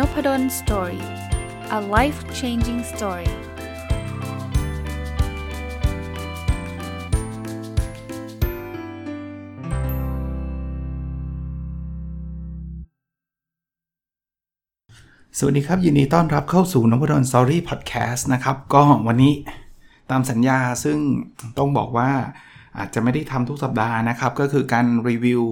Nopadol's Story a life changing story สวัสดีครับ ยินดีต้อนรับเข้าสู่นพดล Story พอดแคสต์นะครับ ก็วันนี้ตามสัญญาซึ่งต้องบอกว่าอาจจะไม่ได้ทำทุกสัปดาห์นะครับ ก็คือการรีวิว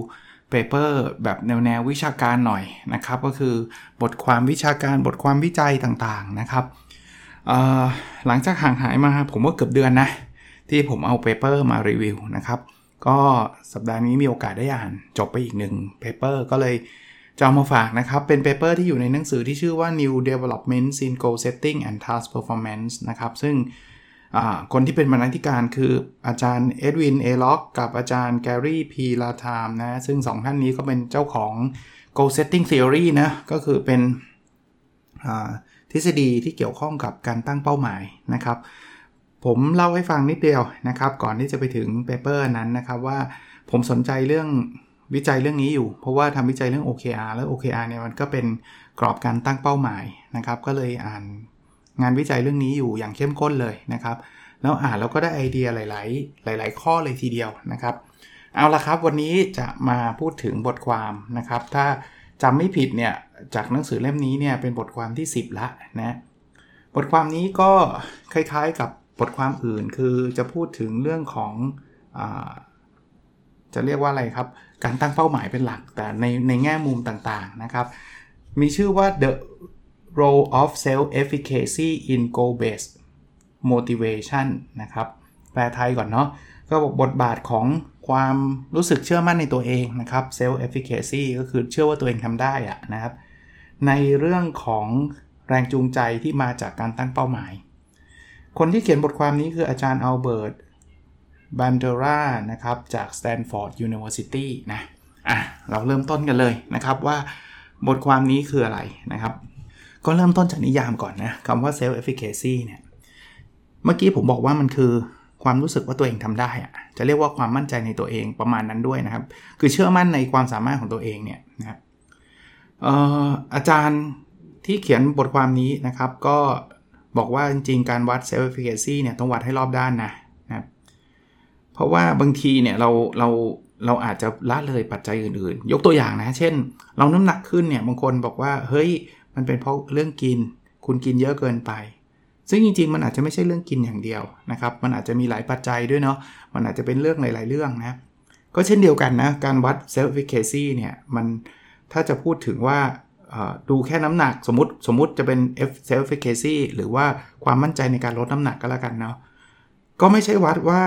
paper แบบแนวแนววิชาการหน่อยนะครับ ก็คือบทความวิชาการบทความวิจัยต่างๆนะครับหลังจากห่างหายมาผมว่าเกือบเดือนนะ ที่ผมเอา paper มารีวิวนะครับ ก็สัปดาห์นี้มีโอกาสได้อ่านจบไปอีกหนึ่ง paper ก็เลยจะเอามาฝากนะครับ เป็น paper ที่อยู่ในหนังสือที่ชื่อว่า New Developments in Goal Setting and Task Performance นะครับ ซึ่ง คนที่เป็นบรรณาธิการคืออาจารย์ Edwin A. Locke กับอาจารย์ Gary P. Latham นะ ซึ่งสองท่านนี้ก็เป็นเจ้าของ goal setting theory นะ ก็คือเป็นทฤษฎีที่เกี่ยวข้องกับการตั้งเป้าหมายนะครับ ผมเล่าให้ฟังนิดเดียวนะครับ ก่อนที่จะไปถึง paper นั้นนะครับว่าผมสนใจเรื่องวิจัยเรื่องนี้อยู่ เพราะว่าทำวิจัยเรื่อง OKR แล้ว OKR เนี่ยมันก็เป็นกรอบการตั้งเป้าหมายนะครับ ก็เลยอ่าน งานวิจัยเรื่องนี้อยู่อย่างเข้มข้นเลยนะครับ แล้วอ่านแล้วก็ได้ไอเดียหลาย ๆ หลาย ๆ ข้อเลยทีเดียวนะครับ เอาละครับวันนี้จะมาพูดถึงบทความนะครับ ถ้าจำไม่ผิดเนี่ยจากหนังสือเล่มนี้เนี่ยเป็นบทความที่ 10 ละนะบทความนี้ก็คล้าย ๆ กับบทความอื่นคือจะพูดถึงเรื่องของอจะเรียกว่าอะไรครับ การตั้งเป้าหมายเป็นหลักแต่ในในแง่มุมต่างๆนะครับ มีชื่อว่า the role of self efficacy in goal based motivation นะครับ แปลไทยก่อนเนาะ ก็บอกบทบาทของความรู้สึกเชื่อมั่นในตัวเองนะครับ self efficacy ก็คือเชื่อว่าตัวเองทำได้อะนะครับ ในเรื่องของแรงจูงใจที่มาจากการตั้งเป้าหมาย คนที่เขียนบทความนี้คืออาจารย์อัลเบิร์ตบันเดรานะครับ จาก Stanford University นะ อะ เราเริ่มต้นกันเลยนะครับว่าบทความนี้คืออะไรนะครับ ก็เริ่มต้นจากนิยามก่อนนะคำว่า self efficacy เนี่ยเมื่อกี้ผมบอกว่ามันคือความรู้สึกว่าตัวเองทำได้อะจะเรียกว่าความมั่นใจในตัวเองประมาณนั้นด้วยนะครับ คือเชื่อมั่นในความสามารถของตัวเองเนี่ยนะครับอาจารย์ที่เขียนบทความนี้นะครับ ก็บอกว่าจริงๆ การวัด self efficacy เนี่ยต้องวัดให้รอบด้านนะนะเพราะว่าบางทีเนี่ยเราเราเราอาจจะละเลยปัจจัยอื่นๆ ยกตัวอย่างนะ เช่น เราน้ำหนักขึ้นเนี่ยบางคนบอกว่าเฮ้ย มันเป็นเพราะเรื่องกิน คุณกินเยอะเกินไป ซึ่งจริงๆ มันอาจจะไม่ใช่เรื่องกินอย่างเดียวนะครับ มันอาจจะมีหลายปัจจัยด้วยเนาะ มันอาจจะเป็นเรื่องหลาย ๆ เรื่องนะ ก็เช่นเดียวกันนะ การวัด self efficacy เนี่ย มันถ้าจะพูดถึงว่าดูแค่น้ำหนักสมมติสมมติจะเป็น self efficacy หรือว่าความมั่นใจในการลดน้ำหนักก็แล้วกันเนาะ ก็ไม่ใช่วัดว่า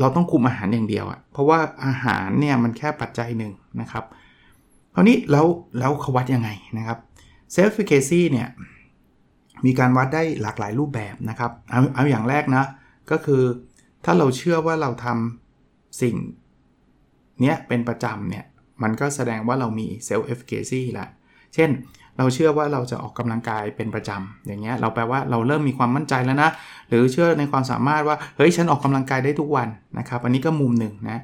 เราต้องคุมอาหารอย่างเดียวอะเพราะว่าอาหารเนี่ยมันแค่ปัจจัยหนึ่งนะครับคราวนี้แล้วแล้วเขาวัดยังไงนะครับ self efficacy เนี่ยมีการวัดได้หลากหลายรูปแบบนะครับ เอาเอาอย่างแรกนะ ก็คือถ้าเราเชื่อว่าเราทำสิ่งเนี้ยเป็นประจำเนี่ย มันก็แสดงว่าเรามี self efficacy ละเช่นเราเชื่อว่าเราจะออกกำลังกายเป็นประจำอย่างเงี้ยเราแปลว่าเราเริ่มมีความมั่นใจแล้วนะ หรือเชื่อในความสามารถว่าเฮ้ยฉันออกกำลังกายได้ทุกวันนะครับ อันนี้ก็มุมหนึ่งนะ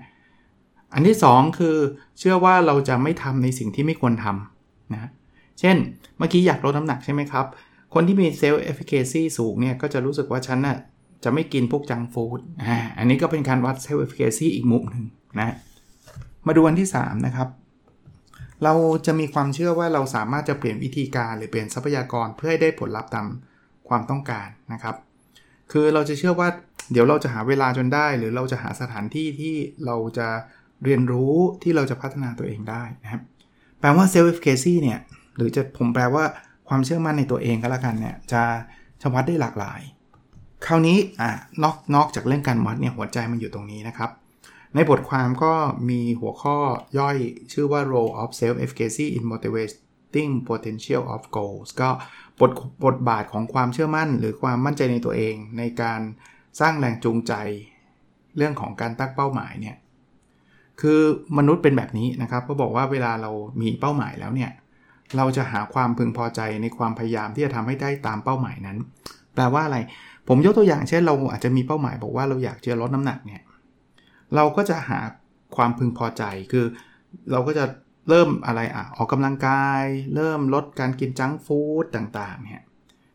อันที่ 2 คือเชื่อว่าเราจะไม่ทำในสิ่งที่ไม่ควรทำนะ เช่น เมื่อกี้อยากลดน้ำหนักใช่ไหมครับ คนที่มี self efficacy สูงเนี่ยก็จะรู้สึกว่าฉันน่ะจะไม่กินพวก junk food อ่าอันนี้ก็เป็นการวัด self efficacy อีกมุมหนึ่งนะมาดูอันที่ 3 นะครับ เราจะมีความเชื่อว่าเราสามารถจะเปลี่ยนวิธีการหรือเปลี่ยนทรัพยากรเพื่อให้ได้ผลลัพธ์ตามความต้องการนะครับ คือเราจะเชื่อว่าเดี๋ยวเราจะหาเวลาจนได้ หรือเราจะหาสถานที่ที่เราจะเรียนรู้ที่เราจะพัฒนาตัวเองได้นะครับ แปลว่า self efficacy เนี่ย หรือจะผมแปลว่าความเชื่อมั่นในตัวเองก็แล้วกันเนี่ยจะจะวัดได้หลากหลาย คราวนี้อ่านอกนอกจากเรื่องการวัดเนี่ยหัวใจมันอยู่ตรงนี้นะครับ ในบทความก็มีหัวข้อย่อยชื่อว่า role of self efficacy in motivating potential of goals ก็บทบทบาทของความเชื่อมั่น หรือความมั่นใจในตัวเอง ในการสร้างแรงจูงใจ เรื่องของการตั้งเป้าหมายเนี่ยคือมนุษย์เป็นแบบนี้นะครับก็บอกว่าเวลาเรามีเป้าหมายแล้วเนี่ย เราจะหาความพึงพอใจในความพยายามที่จะทำให้ได้ตามเป้าหมายนั้น แปลว่าอะไร ผมยกตัวอย่างเช่น เราอาจจะมีเป้าหมาย บอกว่าเราอยากจะลดน้ำหนักเนี่ย เราก็จะหาความพึงพอใจ คือเราก็จะเริ่มอะไรอะ ออกกำลังกาย เริ่มลดการกินจังฟู้ดต่างๆเนี่ย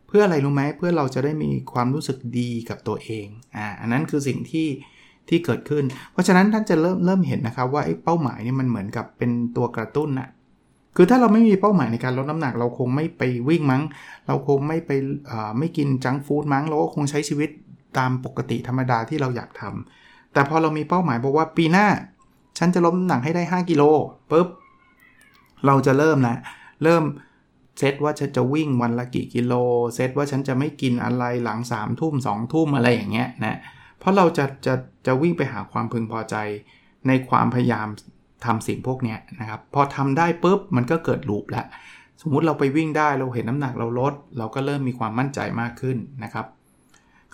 เพื่ออะไรรู้ไหมเพื่อเราจะได้มีความรู้สึกดีกับตัวเอง อ่า อันนั้นคือสิ่งที่ที่เกิดขึ้น เพราะฉะนั้นท่านจะเริ่มเริ่มเห็นนะครับว่าไอ้เป้าหมายนี่มันเหมือนกับเป็นตัวกระตุ้นนะ คือถ้าเราไม่มีเป้าหมายในการลดน้ำหนัก เราคงไม่ไปวิ่งมั้ง เราคงไม่ไปไม่กินจังฟู้ดมั้ง เราก็คงใช้ชีวิตตามปกติธรรมดาที่เราอยากทำแต่พอเรามีเป้าหมายบอกว่าปีหน้า ฉันจะลดน้ำหนักให้ได้ 5 กิโลปุ๊บเราจะเริ่มนะเริ่มเซตว่าฉันจะวิ่งวันละกี่กิโล เซตว่าฉันจะไม่กินอะไรหลัง3ามทุ่มสองทุ่มอะไรอย่างเงี้ยนะเพราะเราจะจะจะวิ่งไปหาความพึงพอใจในความพยายาม ทำสิ่งพวกนี้นะครับ พอทำได้ปุ๊บมันก็เกิดลูปแล้ว สมมุติเราไปวิ่งได้เราเห็นน้ำหนักเราลด เราก็เริ่มมีความมั่นใจมากขึ้นนะครับ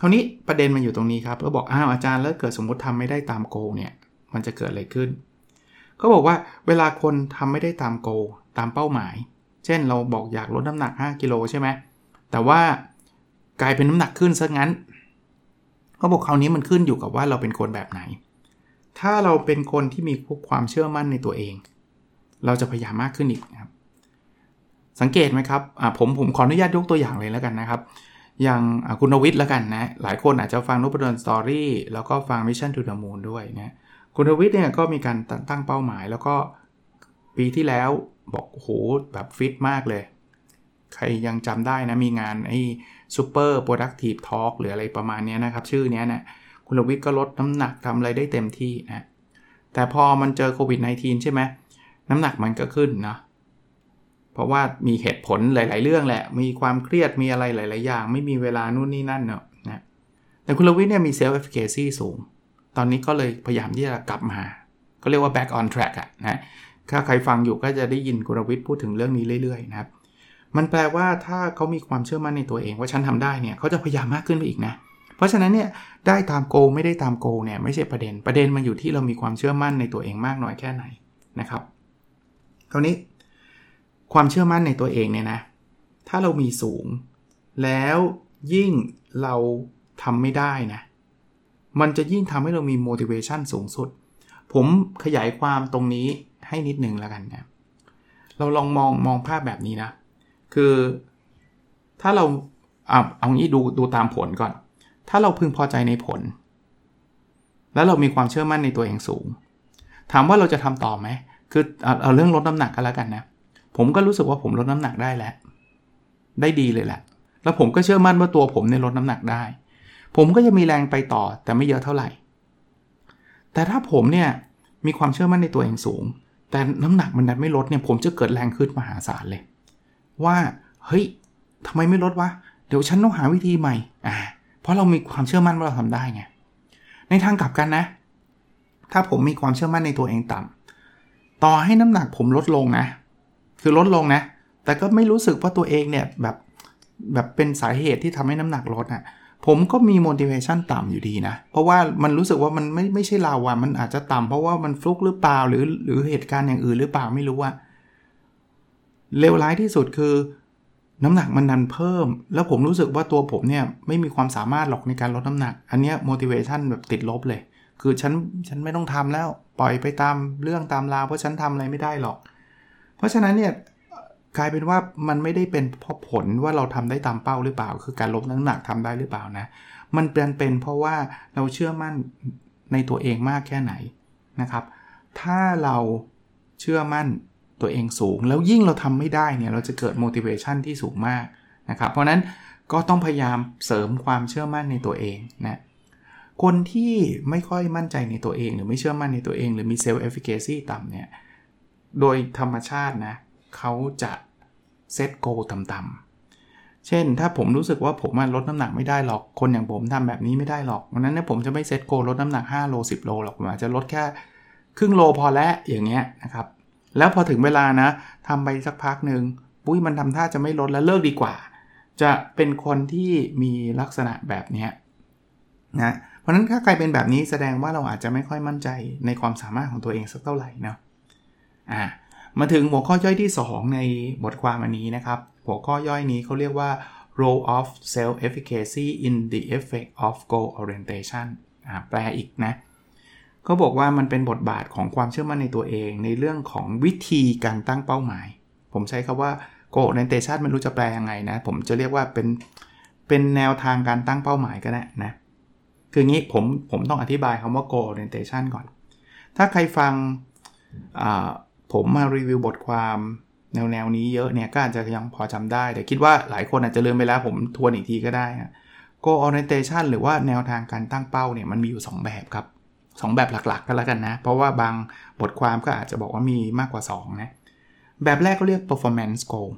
คราวนี้ประเด็นมันอยู่ตรงนี้ครับก็บอกอ้าวอาจารย์แล้วเกิดสมมติทำไม่ได้ตามโกเนี่ยมันจะเกิดอะไรขึ้นเขาบอกว่าเวลาคนทำไม่ได้ตามโกตามเป้าหมาย เช่นเราบอกอยากลดน้ำหนัก 5กิโลใช่ไหมแต่ว่ากลายเป็นน้ำหนักขึ้นซะงั้นเขาบอกคราวนี้มันขึ้นอยู่กับว่าเราเป็นคนแบบไหน ถ้าเราเป็นคนที่มีความเชื่อมั่นในตัวเอง เราจะพยายามมากขึ้นอีกนะครับ สังเกตไหมครับผมผมขออนุญาตยกตัวอย่างเลยแล้วกันนะครับ อย่างคุณนวิทย์แล้วกันนะ หลายคนอาจจะฟังนพดล Story แล้วก็ฟัง Mission to the Moon ด้วยนะคุณนวิทย์เนี่ยก็มีการตั้งเป้าหมาย แล้วก็ปีที่แล้วบอกโหแบบฟิตมากเลย ใครยังจำได้นะ มีงานไอ้ Super Productive Talk หรืออะไรประมาณนี้นะครับ ชื่อนี้นะ คุณลวิทย์ก็ลดน้ำหนักทำอะไรได้เต็มที่นะ แต่พอมันเจอโควิด -19 ใช่ไหมน้ำหนักมันก็ขึ้นนะเพราะว่ามีเหตุผลหลาย ๆ เรื่องแหละ มีความเครียดมีอะไรหลาย ๆ อย่าง ไม่มีเวลานู่นนี่นั่นเนาะนะแต่คุณลวิทย์เนี่ยมี self-efficacy สูง ตอนนี้ก็เลยพยายามที่จะกลับมา ก็เรียกว่า back on track อะนะถ้าใครฟังอยู่ก็จะได้ยินคุณลวิทย์พูดถึงเรื่องนี้เรื่อย ๆ นะครับ มันแปลว่าถ้าเขามีความเชื่อมั่นในตัวเองว่าฉันทำได้เนี่ยเขาจะพยายามมากขึ้นไปอีกนะเพราะฉะนั้นเนี่ยได้ตามโกไม่ได้ตามโกเนี่ยไม่ใช่ประเด็นประเด็นมันอยู่ที่เรามีความเชื่อมั่นในตัวเองมากน้อยแค่ไหนนะครับคราวนี้ความเชื่อมั่นในตัวเองเนี่ยนะถ้าเรามีสูง แล้วยิ่งเราทำไม่ได้นะมันจะยิ่งทำให้เรามี motivation สูงสุด ผมขยายความตรงนี้ให้นิดนึงแล้วกันนะเราลองมองมองภาพแบบนี้นะ คือถ้าเราเอาเอางี้ดูดูตามผลก่อน ถ้าเราพึงพอใจในผล แล้วเรามีความเชื่อมั่นในตัวเองสูง ถามว่าเราจะทำต่อไหมคือเอาเอาเรื่องลดน้ำหนักกันแล้วกันนะ ผมก็รู้สึกว่าผมลดน้ำหนักได้แล้ว ได้ดีเลยแหละ แล้วผมก็เชื่อมั่นว่าตัวผมในลดน้ำหนักได้ ผมก็จะมีแรงไปต่อแต่ไม่เยอะเท่าไหร่ แต่ถ้าผมเนี่ยมีความเชื่อมั่นในตัวเองสูง แต่น้ำหนักมันดันไม่ลดเนี่ย ผมจะเกิดแรงขึ้นมหาศาลเลย ว่า เฮ้ยทำไมไม่ลดวะ เดี๋ยวฉันต้องหาวิธีใหม่ อ่า เพราะเรามีความเชื่อมั่นว่าเราทำได้ไง ในทางกลับกันนะ ถ้าผมมีความเชื่อมั่นในตัวเองต่ำต่อให้น้ำหนักผมลดลงนะ คือลดลงนะ แต่ก็ไม่รู้สึกว่าตัวเองเนี่ยแบบแบบเป็นสาเหตุที่ทำให้น้ำหนักลดอะ่ะผมก็มี motivation ต่ำอยู่ดีนะ เพราะว่ามันรู้สึกว่ามันไม่ไม่ใช่เราอะมันอาจจะต่ำเพราะว่ามันฟลุกหรือเปล่าหรือหรือเหตุการณ์อย่างอื่นหรือเปล่าไม่รู้อะเลวร้ายที่สุดคือ น้ำหนักมันนันเพิ่ม แล้วผมรู้สึกว่าตัวผมเนี่ยไม่มีความสามารถหรอกในการลดน้ำหนัก อันนี้ motivation แบบติดลบเลย คือฉันฉันไม่ต้องทำแล้ว ปล่อยไปตามเรื่องตามราวเพราะฉันทำอะไรไม่ได้หรอก เพราะฉะนั้นเนี่ยกลายเป็นว่ามันไม่ได้เป็นเพราะผลว่าเราทำได้ตามเป้าหรือเปล่า คือการลดน้ำหนักทำได้หรือเปล่านะ มันเป็นเป็นเพราะว่าเราเชื่อมั่นในตัวเองมากแค่ไหนนะครับ ถ้าเราเชื่อมั่น ตัวเองสูง แล้วยิ่งเราทำไม่ได้เนี่ยเราจะเกิด motivation ที่สูงมากนะครับ เพราะนั้นก็ต้องพยายามเสริมความเชื่อมั่นในตัวเองนะคนที่ไม่ค่อยมั่นใจในตัวเอง หรือไม่เชื่อมั่นในตัวเอง หรือมี self efficacy ต่ำเนี่ยโดยธรรมชาตินะเขาจะเซตโกต่ำๆเช่น ถ้าผมรู้สึกว่าผมลดน้ำหนักไม่ได้หรอก คนอย่างผมทำแบบนี้ไม่ได้หรอกวันนั้นเนี่ยผมจะไม่เซตโกลดน้ำหนัก5โล10 โลหรอกผมอาจจะลดแค่ครึ่งโลพอแล้วอย่างเงี้ยนะครับ แล้วพอถึงเวลานะทำไปสักพักหนึ่งปุ้ยมันทำท่าจะไม่ลดแล้วเลิกดีกว่า จะเป็นคนที่มีลักษณะแบบนี้นะเพราะนั้นถ้าใครเป็นแบบนี้แสดงว่าเราอาจจะไม่ค่อยมั่นใจในความสามารถของตัวเองสักเท่าไหร่นะอ่ามาถึงหัวข้อย่อยที่ 2 ในบทความอันนี้นะครับ หัวข้อย่อยนี้เขาเรียกว่า role of self efficacy in the effect of goal orientation อ่าแปลอีกนะ ก็บอกว่ามันเป็นบทบาทของความเชื่อมั่นในตัวเอง ในเรื่องของวิธีการตั้งเป้าหมาย ผมใช้คาว่า g o orientation ไม่รู้จะแปลยังไงนะ ผมจะเรียกว่าเป็นเป็นแนวทางการตั้งเป้าหมายก็ได้นะ คืองี้ผมผมต้องอธิบายคำว่า goal orientation ก่อน ถ้าใครฟังผมมารีวิวบทความแนวแนวนี้เยอะเนี่ยก็อาจจะยังพอจำได้ แต่คิดว่าหลายคนอาจจะลืมไปแล้วผมทวนอีกทีก็ได้ goal orientation หรือว่าแนวทางการตั้งเป้าเนี่ยมันมีอยู่ 2 แบบครับ 2 แบบหลักๆก็แล้วกันนะ เพราะว่าบางบทความก็อาจจะบอกว่ามีมากกว่า 2 นะ แบบแรกก็เรียก performance goal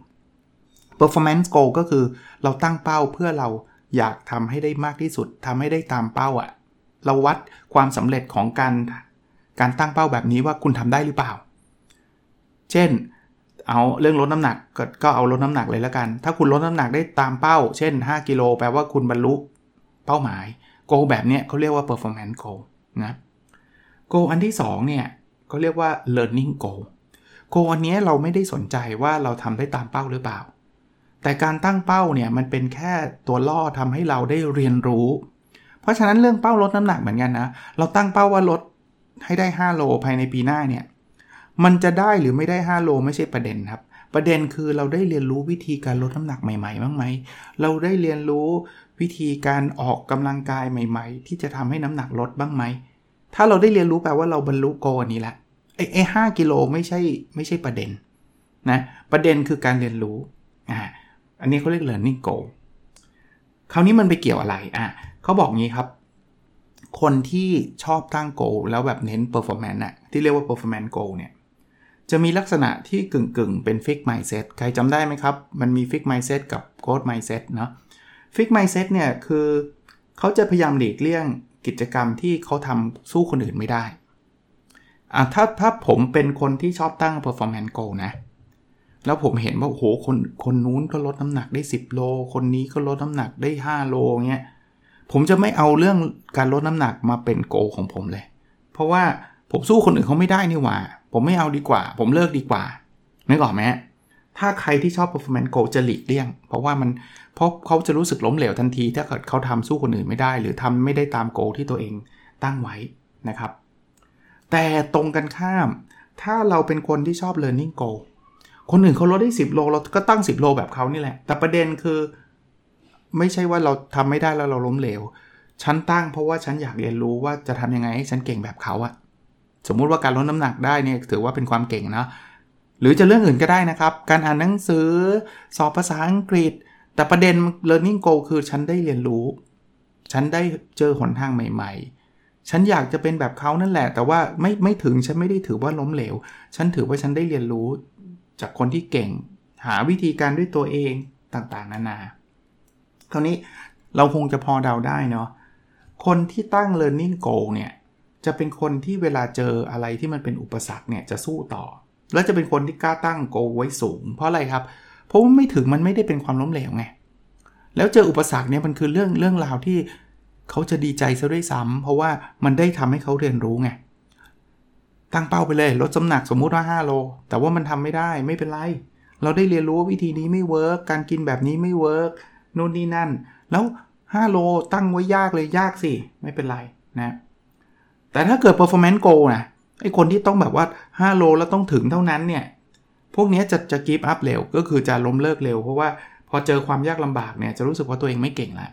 performance goal ก็คือเราตั้งเป้าเพื่อเราอยากทำให้ได้มากที่สุดทำให้ได้ตามเป้าอะเราวัดความสำเร็จของการการตั้งเป้าแบบนี้ว่าคุณทำได้หรือเปล่า เช่น เอาเรื่องลดน้ำหนักกก็เอาลดน้ำหนักเลยแล้วกัน ถ้าคุณลดน้ำหนักได้ตามเป้า เช่น 5 กิโลแปลว่าคุณบรรลุเป้าหมาย โกแบบนี้เขาเรียกว่า performance goal นะ goal อันที่2เนี่ยเขาเรียกว่า learning goal goal อันนี้เราไม่ได้สนใจว่าเราทำได้ตามเป้าหรือเปล่า แต่การตั้งเป้าเนี่ยมันเป็นแค่ตัวล่อทำให้เราได้เรียนรู้ เพราะฉะนั้นเรื่องเป้าลดน้ำหนักเหมือนกันนะ เราตั้งเป้าว่าลดให้ได้ 5 โลภายในปีหน้าเนี่ย มันจะได้หรือไม่ได้ 5 โลไม่ใช่ประเด็นครับ ประเด็นคือเราได้เรียนรู้วิธีการลดน้ำหนักใหม่ๆบ้างไหม เราได้เรียนรู้วิธีการออกกำลังกายใหม่ ๆ ที่จะทำให้น้ำหนักลดบ้างไหม ถ้าเราได้เรียนรู้แปลว่าเราบรรลุโกนี้ละไอ้ไอ้ห้ากิโลไม่ใช่ไม่ใช่ประเด็นนะประเด็นคือการเรียนรู้อ่าอันนี้เขาเรียก learning goal คราวนี้มันไปเกี่ยวอะไรอะเขาบอกงี้ครับ คนที่ชอบตั้งโกแล้วแบบเน้น performance น่ะที่เรียกว่า performance goal เนี่ยจะมีลักษณะที่กึ่งกึ่งเป็นฟิกไมเซ็ตใครจำได้ไหมครับ มันมี fixed mindset กับ growth mindset เนาะ fixed mindset เนี่ยคือเขาจะพยายามหลีกเลี่ยง กิจกรรมที่เขาทำสู้คนอื่นไม่ได้อะถ้าถ้าผมเป็นคนที่ชอบตั้ง performance goal นะ แล้วผมเห็นว่า โอ้โห คนคนนู้นก็ลดน้ำหนักได้ 10 โล คนนี้ก็ลดน้ำหนักได้ 5 โลเงี้ย ผมจะไม่เอาเรื่องการลดน้ำหนักมาเป็น goal ของผมเลย เพราะว่าผมสู้คนอื่นเขาไม่ได้นี่หว่า ผมไม่เอาดีกว่า ผมเลิกดีกว่านึกออกไหมถ้าใครที่ชอบ performance goal จะหลีกเลี่ยง เพราะว่ามัน เพราะเขาจะรู้สึกล้มเหลวทันที ถ้าเกิดเขาทำสู้คนอื่นไม่ได้ หรือทำไม่ได้ตามโกที่ตัวเองตั้งไว้นะครับ แต่ตรงกันข้าม ถ้าเราเป็นคนที่ชอบ learning goal คนอื่นเขาลดได้ 10 โลเราก็ตั้ง 10 โลแบบเขานี่แหละ แต่ประเด็นคือ ไม่ใช่ว่าเราทำไม่ได้แล้วเราล้มเหลว ฉันตั้งเพราะว่าฉันอยากเรียนรู้ว่าจะทำยังไงให้ฉันเก่งแบบเขาอะสมมุติว่าการลดน้ำหนักได้เนี่ยถือว่าเป็นความเก่งนะหรือจะเรื่องอื่นก็ได้นะครับ การอ่านหนังสือ สอบภาษาอังกฤษ แต่ประเด็น learning goal คือฉันได้เรียนรู้ ฉันได้เจอหนทางใหม่ ๆ ฉันอยากจะเป็นแบบเขานั่นแหละ แต่ว่าไม่ไม่ถึงฉันไม่ได้ถือว่าล้มเหลว ฉันถือว่าฉันได้เรียนรู้จากคนที่เก่ง หาวิธีการด้วยตัวเองต่างๆ นานา คราวนี้เราคงจะพอเดาได้เนาะคนที่ตั้ง learning goal เนี่ยจะเป็นคนที่เวลาเจออะไรที่มันเป็นอุปสรรคเนี่ยจะสู้ต่อ แล้วจะเป็นคนที่กล้าตั้ง goal ไว้สูง เพราะอะไรครับเพราะว่าไม่ถึงมันไม่ได้เป็นความล้มเหลวไง แล้วเจออุปสรรคเนี่ยมันคือเรื่องเรื่องราวที่เขาจะดีใจซะด้วยซ้ำเพราะว่ามันได้ทำให้เขาเรียนรู้ไง ตั้งเป้าไปเลยลดน้ำหนักสมมุติว่า5โล แต่ว่ามันทำไม่ได้ไม่เป็นไร เราได้เรียนรู้ว่าวิธีนี้ไม่ work การกินแบบนี้ไม่ workนู่นนี่นั่น แล้ว 5 โลตั้งไว้ยากเลยยากสิ ไม่เป็นไรนะ แต่ถ้าเกิด performance goal นะไอคนที่ต้องแบบว่า 5 โลแล้วต้องถึงเท่านั้นเนี่ย พวกนี้จะจะกีฟอัพเร็ว ก็คือจะล้มเลิกเร็ว เพราะว่าพอเจอความยากลำบากเนี่ยจะรู้สึกว่าตัวเองไม่เก่งแล้ว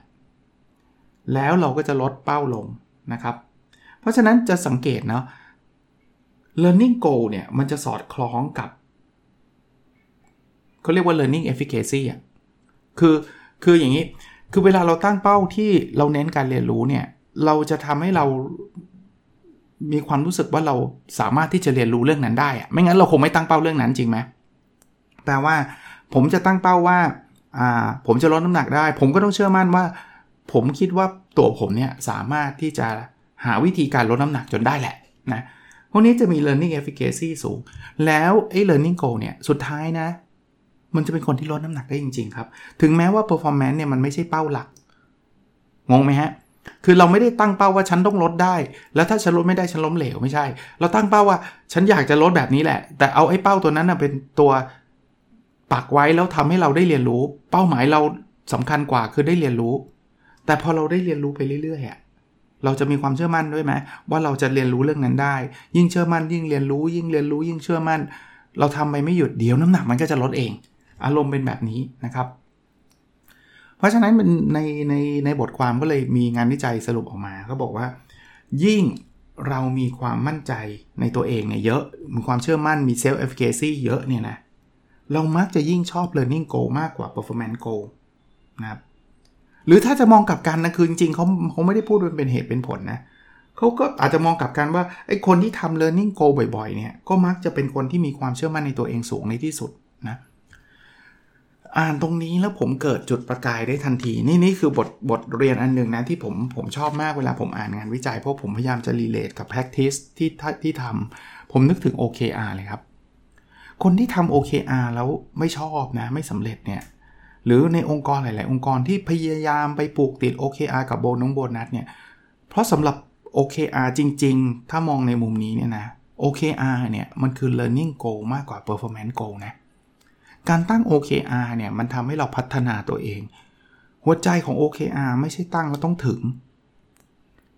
แล้วเราก็จะลดเป้าลงนะครับ เพราะฉะนั้นจะสังเกตเนาะ learning goal เนี่ยมันจะสอดคล้องกับเขาเรียกว่า learning efficacy อะ คือ คืออย่างนี้ คือเวลาเราตั้งเป้าที่เราเน้นการเรียนรู้เนี่ย เราจะทำให้เรามีความรู้สึกว่าเราสามารถที่จะเรียนรู้เรื่องนั้นได้อะไม่งั้นเราคงไม่ตั้งเป้าเรื่องนั้นจริงไหม แปลว่าผมจะตั้งเป้าว่าอ่าผมจะลดน้ำหนักได้ ผมก็ต้องเชื่อมั่นว่า ผมคิดว่าตัวผมเนี่ยสามารถที่จะหาวิธีการลดน้ำหนักจนได้แหละนะพวกนี้จะมี learning efficacy สูง แล้วไอ้ learning goal เนี่ยสุดท้ายนะ มันจะเป็นคนที่ลดน้ำหนักได้จริง ๆ ครับ ถึงแม้ว่า performance เนี่ยมันไม่ใช่เป้าหลักงงไหมฮะคือเราไม่ได้ตั้งเป้าว่าฉันต้องลดได้ แล้วถ้าฉันลดไม่ได้ฉันล้มเหลวไม่ใช่ เราตั้งเป้าว่าฉันอยากจะลดแบบนี้แหละ แต่เอาไอ้เป้าตัวนั้นเป็นตัว ปักไว้แล้วทำให้เราได้เรียนรู้ เป้าหมายเราสำคัญกว่าคือได้เรียนรู้ แต่พอเราได้เรียนรู้ไปเรื่อยๆอะเราจะมีความเชื่อมั่นด้วยไหมว่าเราจะเรียนรู้เรื่องนั้นได้ ยิ่งเชื่อมั่น ยิ่งเรียนรู้ ยิ่งเรียนรู้ ยิ่งเชื่อมั่น เราทำไปไม่หยุดเดี๋ยวน้ำหนักมันก็จะลดเอง อารมณ์เป็นแบบนี้นะครับ เพราะฉะนั้นในในในบทความก็เลยมีงานวิจัยสรุปออกมาเขาบอกว่า ยิ่งเรามีความมั่นใจในตัวเองเนี่ยเยอะ มีความเชื่อมั่นมี self-efficacy เยอะเนี่ยนะ เรามักจะยิ่งชอบ learning goal มากกว่า performance goal นะครับหรือถ้าจะมองกลับกันนะคือจริงๆเขาเขาไม่ได้พูดเป็นเหตุเป็นผลนะเขาก็อาจจะมองกลับกันว่าไอ้คนที่ทำ learning goal บ่อยๆเนี่ยก็มักจะเป็นคนที่มีความเชื่อมั่นในตัวเองสูงในที่สุดนะอ่านตรงนี้แล้วผมเกิดจุดประกายได้ทันที นี่นี่คือบทบทเรียนอันหนึ่งนะที่ผมผมชอบมากเวลาผมอ่านงานวิจัย เพราะผมพยายามจะรีเลทกับ practice ที่ที่ทำผมนึกถึง OKR เลยครับ คนที่ทำ OKR แล้วไม่ชอบนะไม่สำเร็จเนี่ยหรือในองค์กรหลาย ๆ องค์กรที่พยายามไปปลูกติด OKR กับโบน้องโบนัสเนี่ยเพราะสำหรับ OKR จริง ๆ ถ้ามองในมุมนี้เนี่ยนะ OKR เนี่ยมันคือ learning goal มากกว่า performance goal นะการตั้ง OKR เนี่ยมันทำให้เราพัฒนาตัวเอง หัวใจของ OKR ไม่ใช่ตั้งแล้วต้องถึง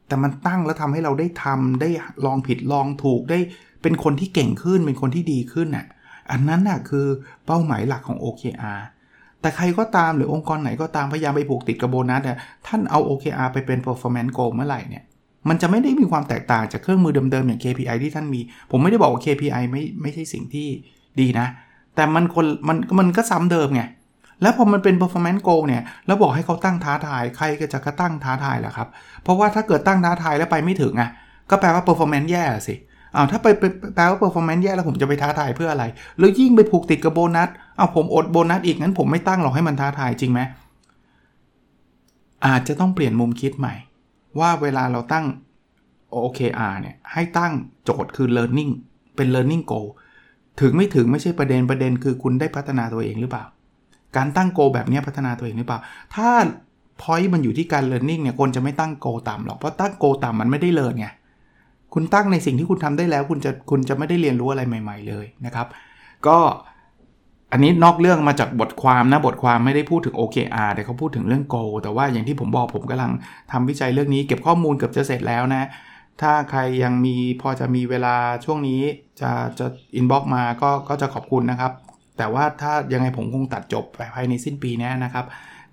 แต่มันตั้งแล้วทำให้เราได้ทำได้ลองผิดลองถูกได้เป็นคนที่เก่งขึ้นเป็นคนที่ดีขึ้นน่ะ อันนั้นน่ะคือเป้าหมายหลักของ OKR แต่ใครก็ตามหรือองค์กรไหนก็ตามพยายามไปผูกติดกับโบนัสเนี่ยท่านเอา OKR ไปเป็น performance goal เมื่อไหร่เนี่ยมันจะไม่ได้มีความแตกต่างจากเครื่องมือเดิมๆอย่าง KPI ที่ท่านมี ผมไม่ได้บอกว่า KPI ไม่ไม่ใช่สิ่งที่ดีนะ แต่มันคนมันมันก็ซ้ำเดิมไง แล้วพอมันเป็น performance goal เนี่ย แล้วบอกให้เขาตั้งท้าทาย ใครก็จะก็ตั้งท้าทายแหละครับ เพราะว่าถ้าเกิดตั้งท้าทายแล้วไปไม่ถึงอะ ก็แปลว่า performance แย่สิ อ้าวถ้าไปแปลว่า performance แย่แล้วผมจะไปท้าทายเพื่ออะไร แล้วยิ่งไปผูกติดกับโบนัสอ้าวผมอดโบนัสอีกงั้นผมไม่ตั้งหรอกให้มันท้าทายจริงไหมอาจจะต้องเปลี่ยนมุมคิดใหม่ ว่าเวลาเราตั้ง OKR เนี่ยให้ตั้งโจทย์คือ learning เป็น learning goal ถึงไม่ถึงไม่ใช่ประเด็นประเด็นคือคุณได้พัฒนาตัวเองหรือเปล่า การตั้งโกแบบนี้พัฒนาตัวเองหรือเปล่า ถ้า point มันอยู่ที่การ learning เนี่ยคนจะไม่ตั้งโกต่ำหรอกเพราะตั้งโกต่ำมันไม่ได้เรียนไง คุณตั้งในสิ่งที่คุณทำได้แล้ว คุณจะคุณจะไม่ได้เรียนรู้อะไรใหม่ ๆ เลยนะครับ ก็อันนี้นอกเรื่องมาจากบทความนะบทความไม่ได้พูดถึง OKR แต่เขาพูดถึงเรื่อง Go แต่ว่าอย่างที่ผมบอกผมกำลังทำวิจัยเรื่องนี้ เก็บข้อมูลเกือบจะเสร็จแล้วนะ ถ้าใครยังมีพอจะมีเวลาช่วงนี้จะจะอินบ็อกมาก็ก็จะขอบคุณนะครับ แต่ว่าถ้ายังไงผมคงตัดจบภายในสิ้นปีนี้นะครับ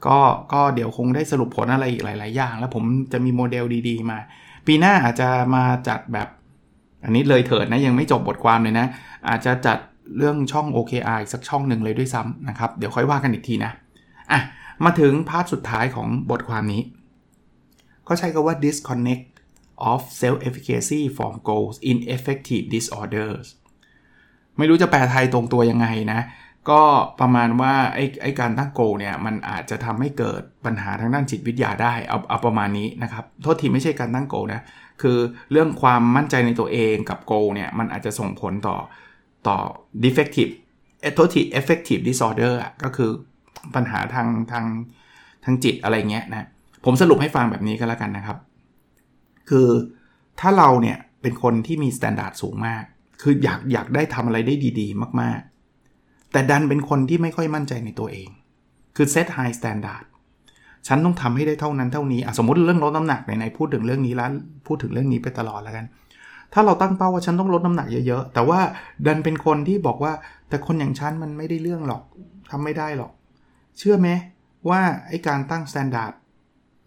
ก็ก็เดี๋ยวคงได้สรุปผลอะไรอีกหลาย ๆ อย่าง แล้วผมจะมีโมเดลดี ๆ มา ปีหน้าอาจจะมาจัดแบบ อันนี้เลยเถิดนะยังไม่จบบทความเลยนะ อาจจะจัดเรื่องช่อง OKR อีกสักช่องหนึ่งเลยด้วยซ้ำนะครับ เดี๋ยวค่อยว่ากันอีกทีนะอะมาถึง part สุดท้ายของบทความนี้ ก็ใช้คำว่า disconnect of self-efficacy from goals in affective disorders ไม่รู้จะแปลไทยตรงตัวยังไงนะ ก็ประมาณว่าไอ้ไอ้การตั้งโกเนี่ยมันอาจจะทำให้เกิดปัญหาทางด้านจิตวิทยาได้เอาเอาประมาณนี้นะครับโทษทีไม่ใช่การตั้งโกนะคือเรื่องความมั่นใจในตัวเองกับโกเนี่ยมันอาจจะส่งผลต่อต่อ defective โทที effective disorder อะก็คือปัญหาทางทางทางจิตอะไรเงี้ยนะผมสรุปให้ฟังแบบนี้ก็แล้วกันนะครับ คือถ้าเราเนี่ยเป็นคนที่มี standard สูงมาก คืออยากอยากได้ทำอะไรได้ดี ๆ มากๆ แต่ดันเป็นคนที่ไม่ค่อยมั่นใจในตัวเอง คือ set high standard ฉันต้องทำให้ได้เท่านั้นเท่านี้สมมติเรื่องลดน้ำหนักไหนๆพูดถึงเรื่องนี้แล้วพูดถึงเรื่องนี้ไปตลอดแล้วกัน ถ้าเราตั้งเป้าว่าฉันต้องลดน้ำหนักเยอะๆแต่ว่าดันเป็นคนที่บอกว่า แต่คนอย่างฉันมันไม่ได้เรื่องหรอกทำไม่ได้หรอก เชื่อไหมว่าไอการตั้ง standard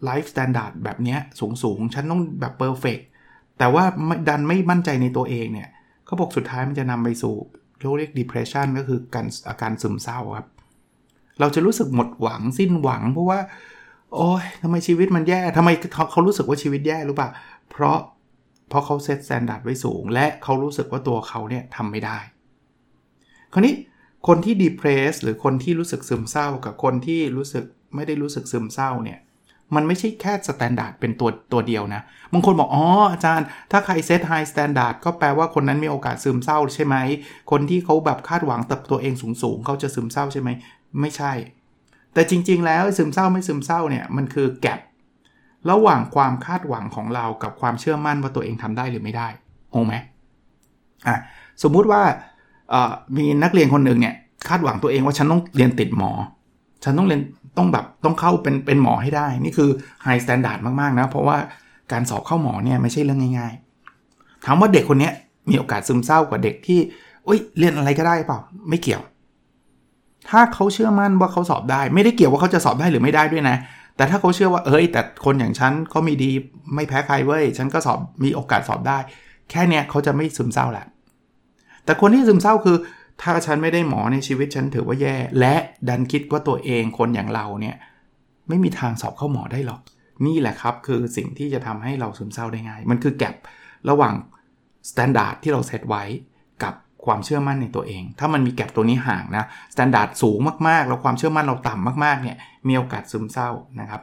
high standard แบบนี้สูงๆ ฉันต้องแบบ perfect แต่ว่าดันไม่มั่นใจในตัวเองเนี่ยเขาบอกสุดท้ายมันจะนำไปสู่ เรียก depression ก็คือการอาการซึมเศร้าครับ เราจะรู้สึกหมดหวังสิ้นหวัง เพราะว่า โอ้ยทำไมชีวิตมันแย่ทำไมเขารู้สึกว่าชีวิตแย่รู้ป่ะเพราะเพราะเขา set standard ไว้สูง และเขารู้สึกว่าตัวเขาเนี่ยทำไม่ได้ คราวนี้คนที่ depressed หรือคนที่รู้สึกซึมเศร้า กับคนที่รู้สึกไม่ได้รู้สึกซึมเศร้าเนี่ย มันไม่ใช่แค่ standard เป็นตัวตัวเดียวนะ บางคนบอก อ๋อ อาจารย์ ถ้าใคร set high standard ก็แปลว่าคนนั้นมีโอกาสซึมเศร้าใช่ไหม คนที่เขาแบบคาดหวังกับตัวเองสูงๆ เขาจะซึมเศร้าใช่ไหม ไม่ใช่ แต่จริง ๆ แล้วซึมเศร้าไม่ซึมเศร้าเนี่ย มันคือ gap ระหว่างความคาดหวังของเรากับความเชื่อมั่นว่าตัวเองทำได้หรือไม่ได้งงไหมอะ สมมุติว่ามีนักเรียนคนหนึ่งเนี่ยคาดหวังตัวเองว่าฉันต้องเรียนติดหมอ ฉันต้องเรียนต้องแบบต้องเข้าเป็นเป็นหมอให้ได้ นี่คือ high standard มากๆนะ เพราะว่าการสอบเข้าหมอเนี่ยไม่ใช่เรื่องง่าย ๆ ถามว่าเด็กคนนี้มีโอกาสซึมเศร้ากว่าเด็กที่เอ้ยเรียนอะไรก็ได้เปล่าไม่เกี่ยว ถ้าเขาเชื่อมั่นว่าเขาสอบได้ ไม่ได้เกี่ยวว่าเขาจะสอบได้หรือไม่ได้ด้วยนะ แต่ถ้าเขาเชื่อว่าเอ้ย แต่คนอย่างฉันเขามีดีไม่แพ้ใครเว้ยฉันก็สอบมีโอกาสสอบได้ แค่เนี้ยเขาจะไม่ซึมเศร้าแหละแต่คนที่ซึมเศร้าคือ ถ้าฉันไม่ได้หมอในชีวิตฉันถือว่าแย่ และดันคิดว่าตัวเองคนอย่างเราเนี่ยไม่มีทางสอบเข้าหมอได้หรอก นี่แหละครับคือสิ่งที่จะทำให้เราซึมเศร้าได้ง่าย มันคือ gap ระหว่าง standard ที่เราเซตไว้กับความเชื่อมั่นในตัวเอง ถ้ามันมี gap ตัวนี้ห่างนะ standard สูงมากๆ แล้วความเชื่อมั่นเราต่ำมากๆเนี่ยมีโอกาสซึมเศร้านะครับ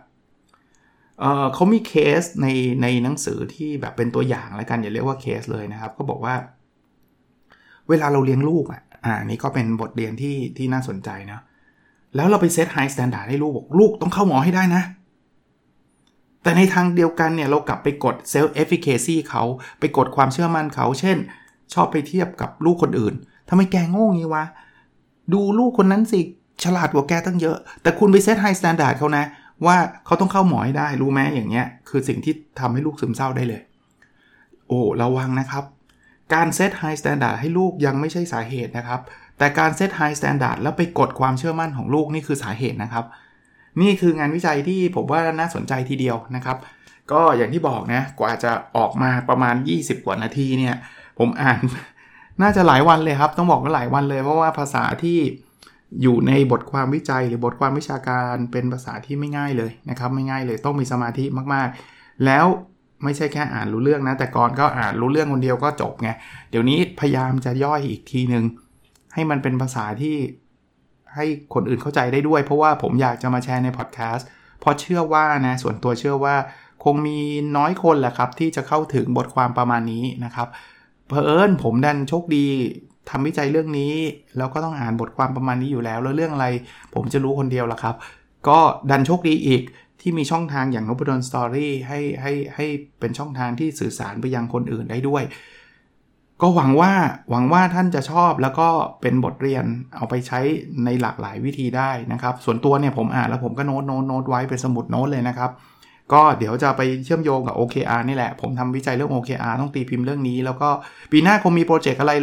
เขามีเคสในในหนังสือที่แบบเป็นตัวอย่างแล้วกันอย่าเรียกว่าเคสเลยนะครับ ก็บอกว่า เวลาเราเลี้ยงลูกอะ อ่านี่ก็เป็นบทเรียนที่ที่น่าสนใจนะแล้วเราไป set high standard ให้ลูกบอกลูกต้องเข้าหมอให้ได้นะ แต่ในทางเดียวกันเนี่ยเรากลับไปกด self-efficacy เขาไปกดความเชื่อมั่นเขา เช่น ชอบไปเทียบกับลูกคนอื่นทำไมแกโง่งี้วะ ดูลูกคนนั้นสิฉลาดกว่าแกตั้งเยอะ แต่คุณไป set high standard เขานะ ว่าเขาต้องเข้าหมอให้ได้รู้ไหมอย่างเงี้ย คือสิ่งที่ทำให้ลูกซึมเศร้าได้เลย โอ้ระวังนะครับ การ set high standard ให้ลูกยังไม่ใช่สาเหตุนะครับ แต่การ set high standard แล้วไปกดความเชื่อมั่นของลูกนี่คือสาเหตุนะครับ นี่คืองานวิจัยที่ผมว่าน่าสนใจทีเดียวนะครับ ก็อย่างที่บอกนะ กว่าจะออกมาประมาณ 20 กว่านาทีเนี่ย ผมอ่านน่าจะหลายวันเลยครับ ต้องบอกว่าหลายวันเลย เพราะว่าภาษาที่อยู่ในบทความวิจัยหรือบทความวิชาการเป็นภาษาที่ไม่ง่ายเลยนะครับ ไม่ง่ายเลยต้องมีสมาธิมากๆ แล้ว ไม่ใช่แค่อ่านรู้เรื่องนะ แต่ก่อนก็อ่านรู้เรื่องคนเดียวก็จบไง เดี๋ยวนี้พยายามจะย่อยอีกทีหนึงให้มันเป็นภาษาที่ให้คนอื่นเข้าใจได้ด้วย เพราะว่าผมอยากจะมาแชร์ในพอดแคสต์เพราะเชื่อว่านะส่วนตัวเชื่อว่าคงมีน้อยคนแหละครับ ที่จะเข้าถึงบทความประมาณนี้นะครับเพอเอิญผมดันโชคดีทำวิจัยเรื่องนี้ แล้วก็ต้องอ่านบทความประมาณนี้อยู่แล้ว แล้วเรื่องอะไร ผมจะรู้คนเดียวละครับ ก็ดันโชคดีอีก ที่มีช่องทางอย่าง Nopadol's Story ให้ให้ให้เป็นช่องทางที่สื่อสารไปยังคนอื่นได้ด้วย ก็หวังว่าหวังว่าท่านจะชอบแล้วก็เป็นบทเรียนเอาไปใช้ในหลากหลายวิธีได้นะครับ ส่วนตัวเนี่ยผมอ่านแล้วผมก็โน้ตโน้ตโน้ตไว้เป็นสมุดโน้ตเลยนะครับ ก็เดี๋ยวจะไปเชื่อมโยงกับ OKR นี่แหละ ผมทำวิจัยเรื่อง OKR ต้องตีพิมพ์เรื่องนี้ แล้วก็ปีหน้าคงมีโปรเจกต์อะไร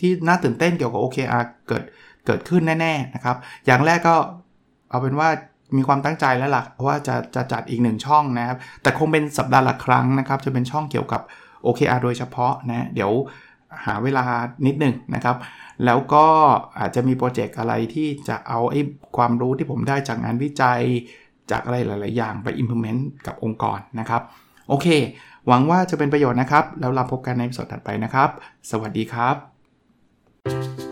ที่น่าตื่นเต้นเกี่ยวกับ OKR เกิดเกิดขึ้นแน่ๆนะครับ อย่างแรกก็เอาเป็นว่า มีความตั้งใจแล้วล่ะว่าจะจะจัดอีกหนึ่งช่องนะครับ แต่คงเป็นสัปดาห์ละครั้งนะครับ จะเป็นช่องเกี่ยวกับ OKR โดยเฉพาะนะเดี๋ยวหาเวลานิดหนึ่งนะครับ แล้วก็อาจจะมีโปรเจกต์อะไรที่จะเอาไอ้ความรู้ที่ผมได้จากงานวิจัยจากอะไรหลาย ๆ อย่างไป implement กับองค์กรนะครับ โอเค หวังว่าจะเป็นประโยชน์นะครับ แล้วเราพบกันในสดถัดไปนะครับ สวัสดีครับ